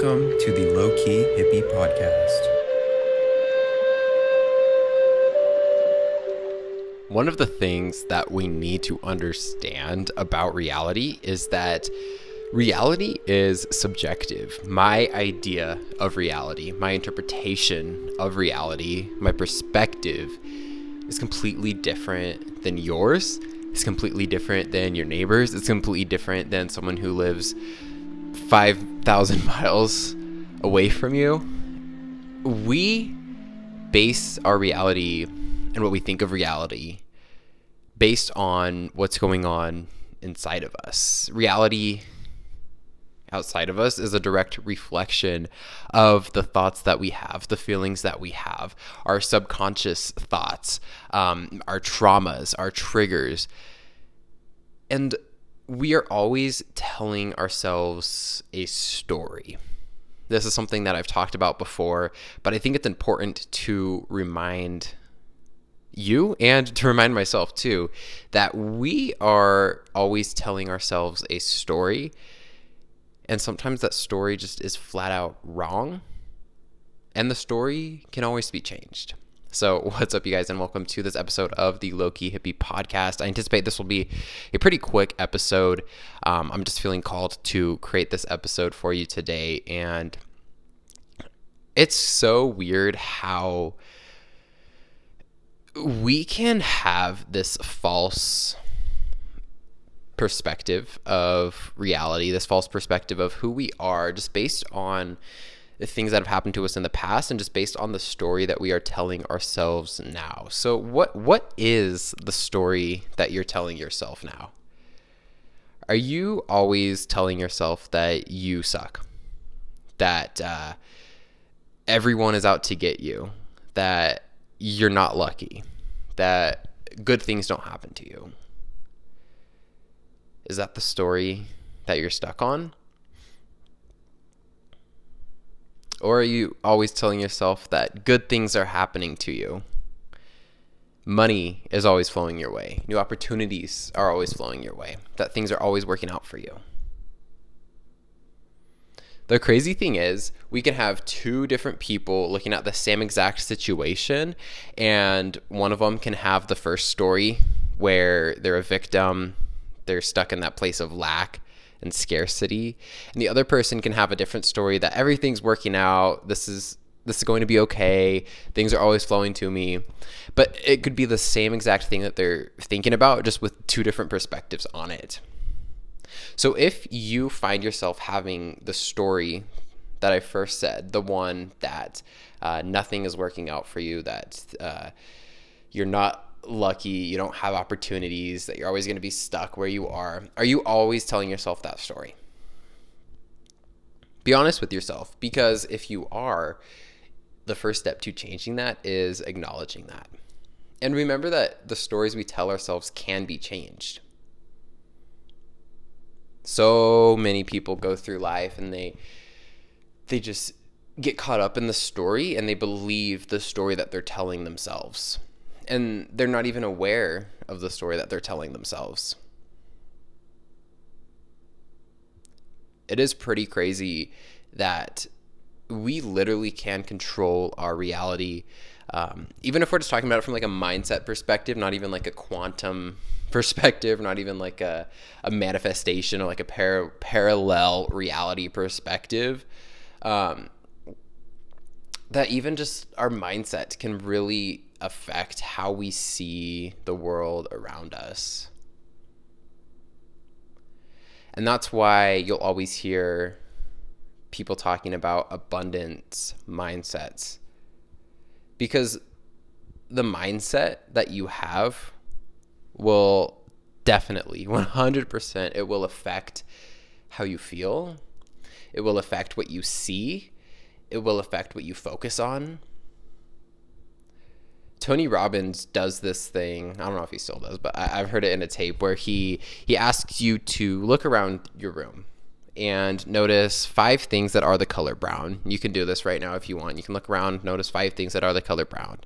Welcome to the Low Key Hippie Podcast. One of the things that we need to understand about reality is that reality is subjective. My idea of reality, my interpretation of reality, my perspective is completely different than yours. It's completely different than your neighbors. It's completely different than someone who lives 5,000 miles away from you. We base our reality and what we think of reality based on what's going on inside of us. Reality outside of us is a direct reflection of the thoughts that we have, the feelings that we have, our subconscious thoughts, um, our traumas, our triggers. And we are always telling ourselves a story. This is something that I've talked about before, but I think it's important to remind you and to remind myself too that we are always telling ourselves a story. And sometimes that story just is flat out wrong. And the story can always be changed. So, what's up, you guys, and welcome to this episode of the Low Key Hippie Podcast. I anticipate this will be a pretty quick episode. Um, I'm just feeling called to create this episode for you today, and it's so weird how we can have this false perspective of reality, this false perspective of who we are, just based on the things that have happened to us in the past and just based on the story that we are telling ourselves now. So what what is the story that you're telling yourself now? Are you always telling yourself that you suck? That uh, everyone is out to get you? That you're not lucky? That good things don't happen to you? Is that the story that you're stuck on? Or are you always telling yourself that good things are happening to you? Money is always flowing your way. New opportunities are always flowing your way. That things are always working out for you. The crazy thing is, we can have two different people looking at the same exact situation, and one of them can have the first story where they're a victim, they're stuck in that place of lack, and scarcity. And the other person can have a different story that everything's working out. This is this is going to be okay. Things are always flowing to me. But it could be the same exact thing that they're thinking about just with two different perspectives on it. So if you find yourself having the story that i first said the one that uh, nothing is working out for you that uh, you're not lucky, you don't have opportunities, that you're always going to be stuck where you are, are you always telling yourself that story? Be honest with yourself because if you are, the first step to changing that is acknowledging that. And remember that the stories we tell ourselves can be changed. So many people go through life and they they just get caught up in the story and they believe the story that they're telling themselves and they're not even aware of the story that they're telling themselves. It is pretty crazy that we literally can control our reality. Um, even if we're just talking about it from like a mindset perspective, not even like a quantum perspective, not even like a, a manifestation or like a par- parallel reality perspective. Um, that even just our mindset can really affect how we see the world around us. And that's why you'll always hear people talking about abundance mindsets. Because the mindset that you have will definitely, 100%, it will affect how you feel. It will affect what you see. It will affect what you focus on. Tony Robbins does this thing. I don't know if he still does, but I, have heard it in a tape where he he asks you to look around your room and notice five things that are the color brown. You can do this right now if you want. You can look around, notice five things that are the color brown,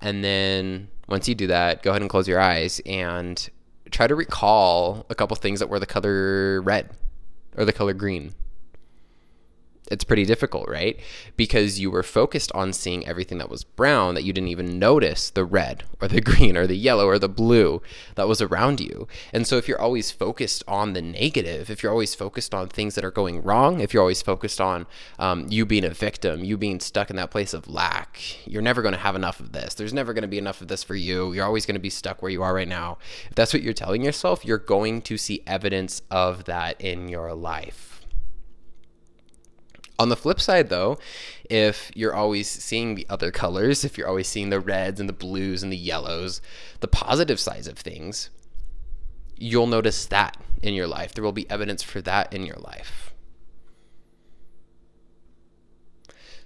and then once you do that, go ahead and close your eyes and try to recall a couple things that were the color red or the color green it's pretty difficult, right? Because you were focused on seeing everything that was brown that you didn't even notice the red or the green or the yellow or the blue that was around you. And so if you're always focused on the negative, if you're always focused on things that are going wrong, if you're always focused on um, you being a victim, you being stuck in that place of lack, you're never going to have enough of this. There's never going to be enough of this for you. You're always going to be stuck where you are right now. If that's what you're telling yourself, you're going to see evidence of that in your life. On the flip side, though, if you're always seeing the other colors, if you're always seeing the reds and the blues and the yellows, the positive sides of things, you'll notice that in your life. There will be evidence for that in your life.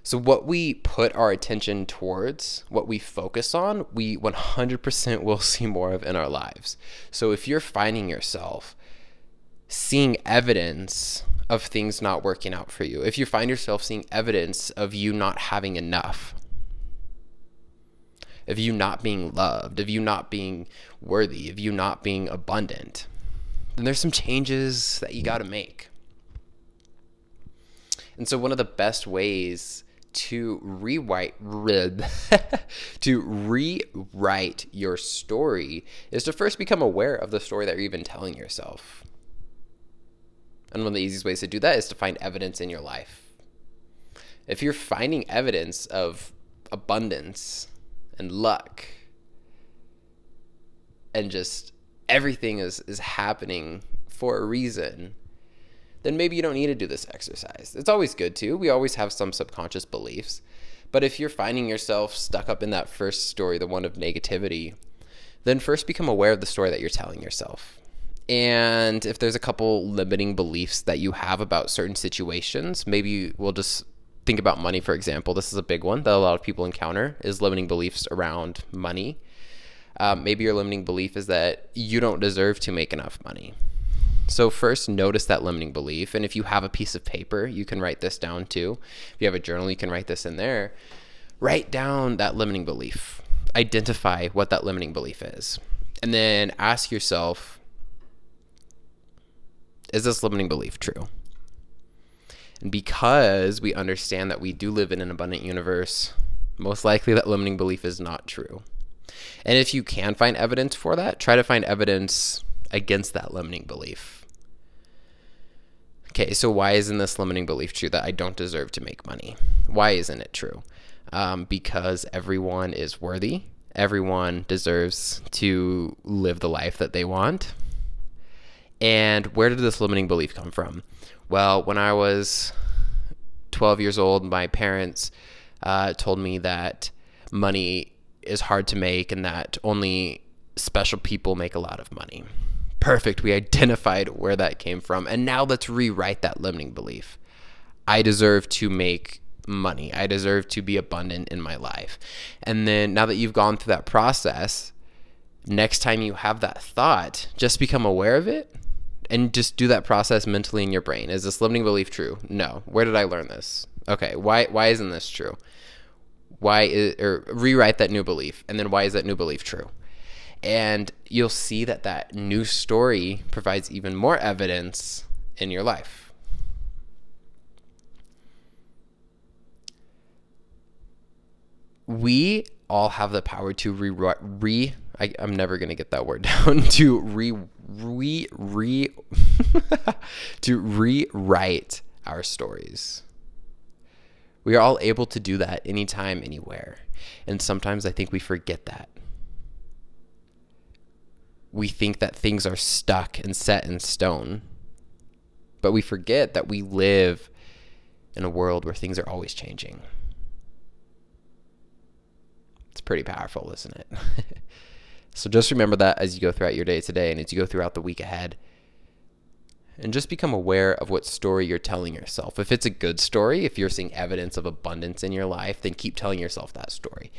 So, what we put our attention towards, what we focus on, we 100% will see more of in our lives. So, if you're finding yourself seeing evidence of things not working out for you, if you find yourself seeing evidence of you not having enough, of you not being loved, of you not being worthy, of you not being abundant, then there's some changes that you got to make. And so, one of the best ways to rewrite to rewrite your story is to first become aware of the story that you're even telling yourself. And one of the easiest ways to do that is to find evidence in your life. If you're finding evidence of abundance and luck and just everything is, is happening for a reason, then maybe you don't need to do this exercise. It's always good to. We always have some subconscious beliefs. But if you're finding yourself stuck up in that first story, the one of negativity, then first become aware of the story that you're telling yourself and if there's a couple limiting beliefs that you have about certain situations, maybe we'll just think about money, for example. This is a big one that a lot of people encounter is limiting beliefs around money. Um, maybe your limiting belief is that you don't deserve to make enough money. So, first, notice that limiting belief. And if you have a piece of paper, you can write this down too. If you have a journal, you can write this in there. Write down that limiting belief, identify what that limiting belief is, and then ask yourself is this limiting belief true? And because we understand that we do live in an abundant universe, most likely that limiting belief is not true. And if you can find evidence for that, try to find evidence against that limiting belief. Okay, so why isn't this limiting belief true that I don't deserve to make money? Why isn't it true? Um, because everyone is worthy, everyone deserves to live the life that they want. And where did this limiting belief come from? Well, when I was 12 years old, my parents uh, told me that money is hard to make and that only special people make a lot of money. Perfect. We identified where that came from. And now let's rewrite that limiting belief. I deserve to make money. I deserve to be abundant in my life. And then now that you've gone through that process, next time you have that thought, just become aware of it and just do that process mentally in your brain. Is this limiting belief true? No. Where did I learn this? Okay. Why why isn't this true? Why is or rewrite that new belief and then why is that new belief true? And you'll see that that new story provides even more evidence in your life. We all have the power to re, re I, am never gonna get that word down to re re re to rewrite our stories. We are all able to do that anytime, anywhere. And sometimes I think we forget that. We think that things are stuck and set in stone. But we forget that we live in a world where things are always changing. It's pretty powerful, isn't it? So just remember that as you go throughout your day today and as you go throughout the week ahead. And just become aware of what story you're telling yourself. If it's a good story, if you're seeing evidence of abundance in your life, then keep telling yourself that story.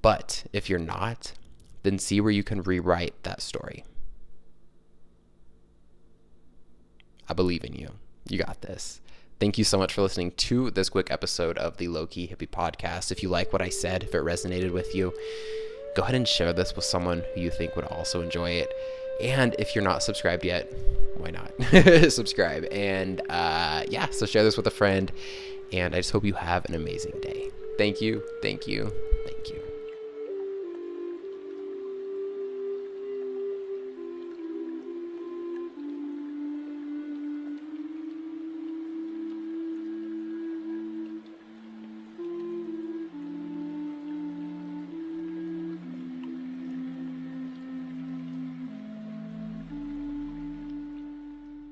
But if you're not, then see where you can rewrite that story. I believe in you. You got this. Thank you so much for listening to this quick episode of the Low Key Hippie podcast. If you like what I said, if it resonated with you, go ahead and share this with someone who you think would also enjoy it. And if you're not subscribed yet, why not subscribe? And uh, yeah, so share this with a friend. And I just hope you have an amazing day. Thank you. Thank you.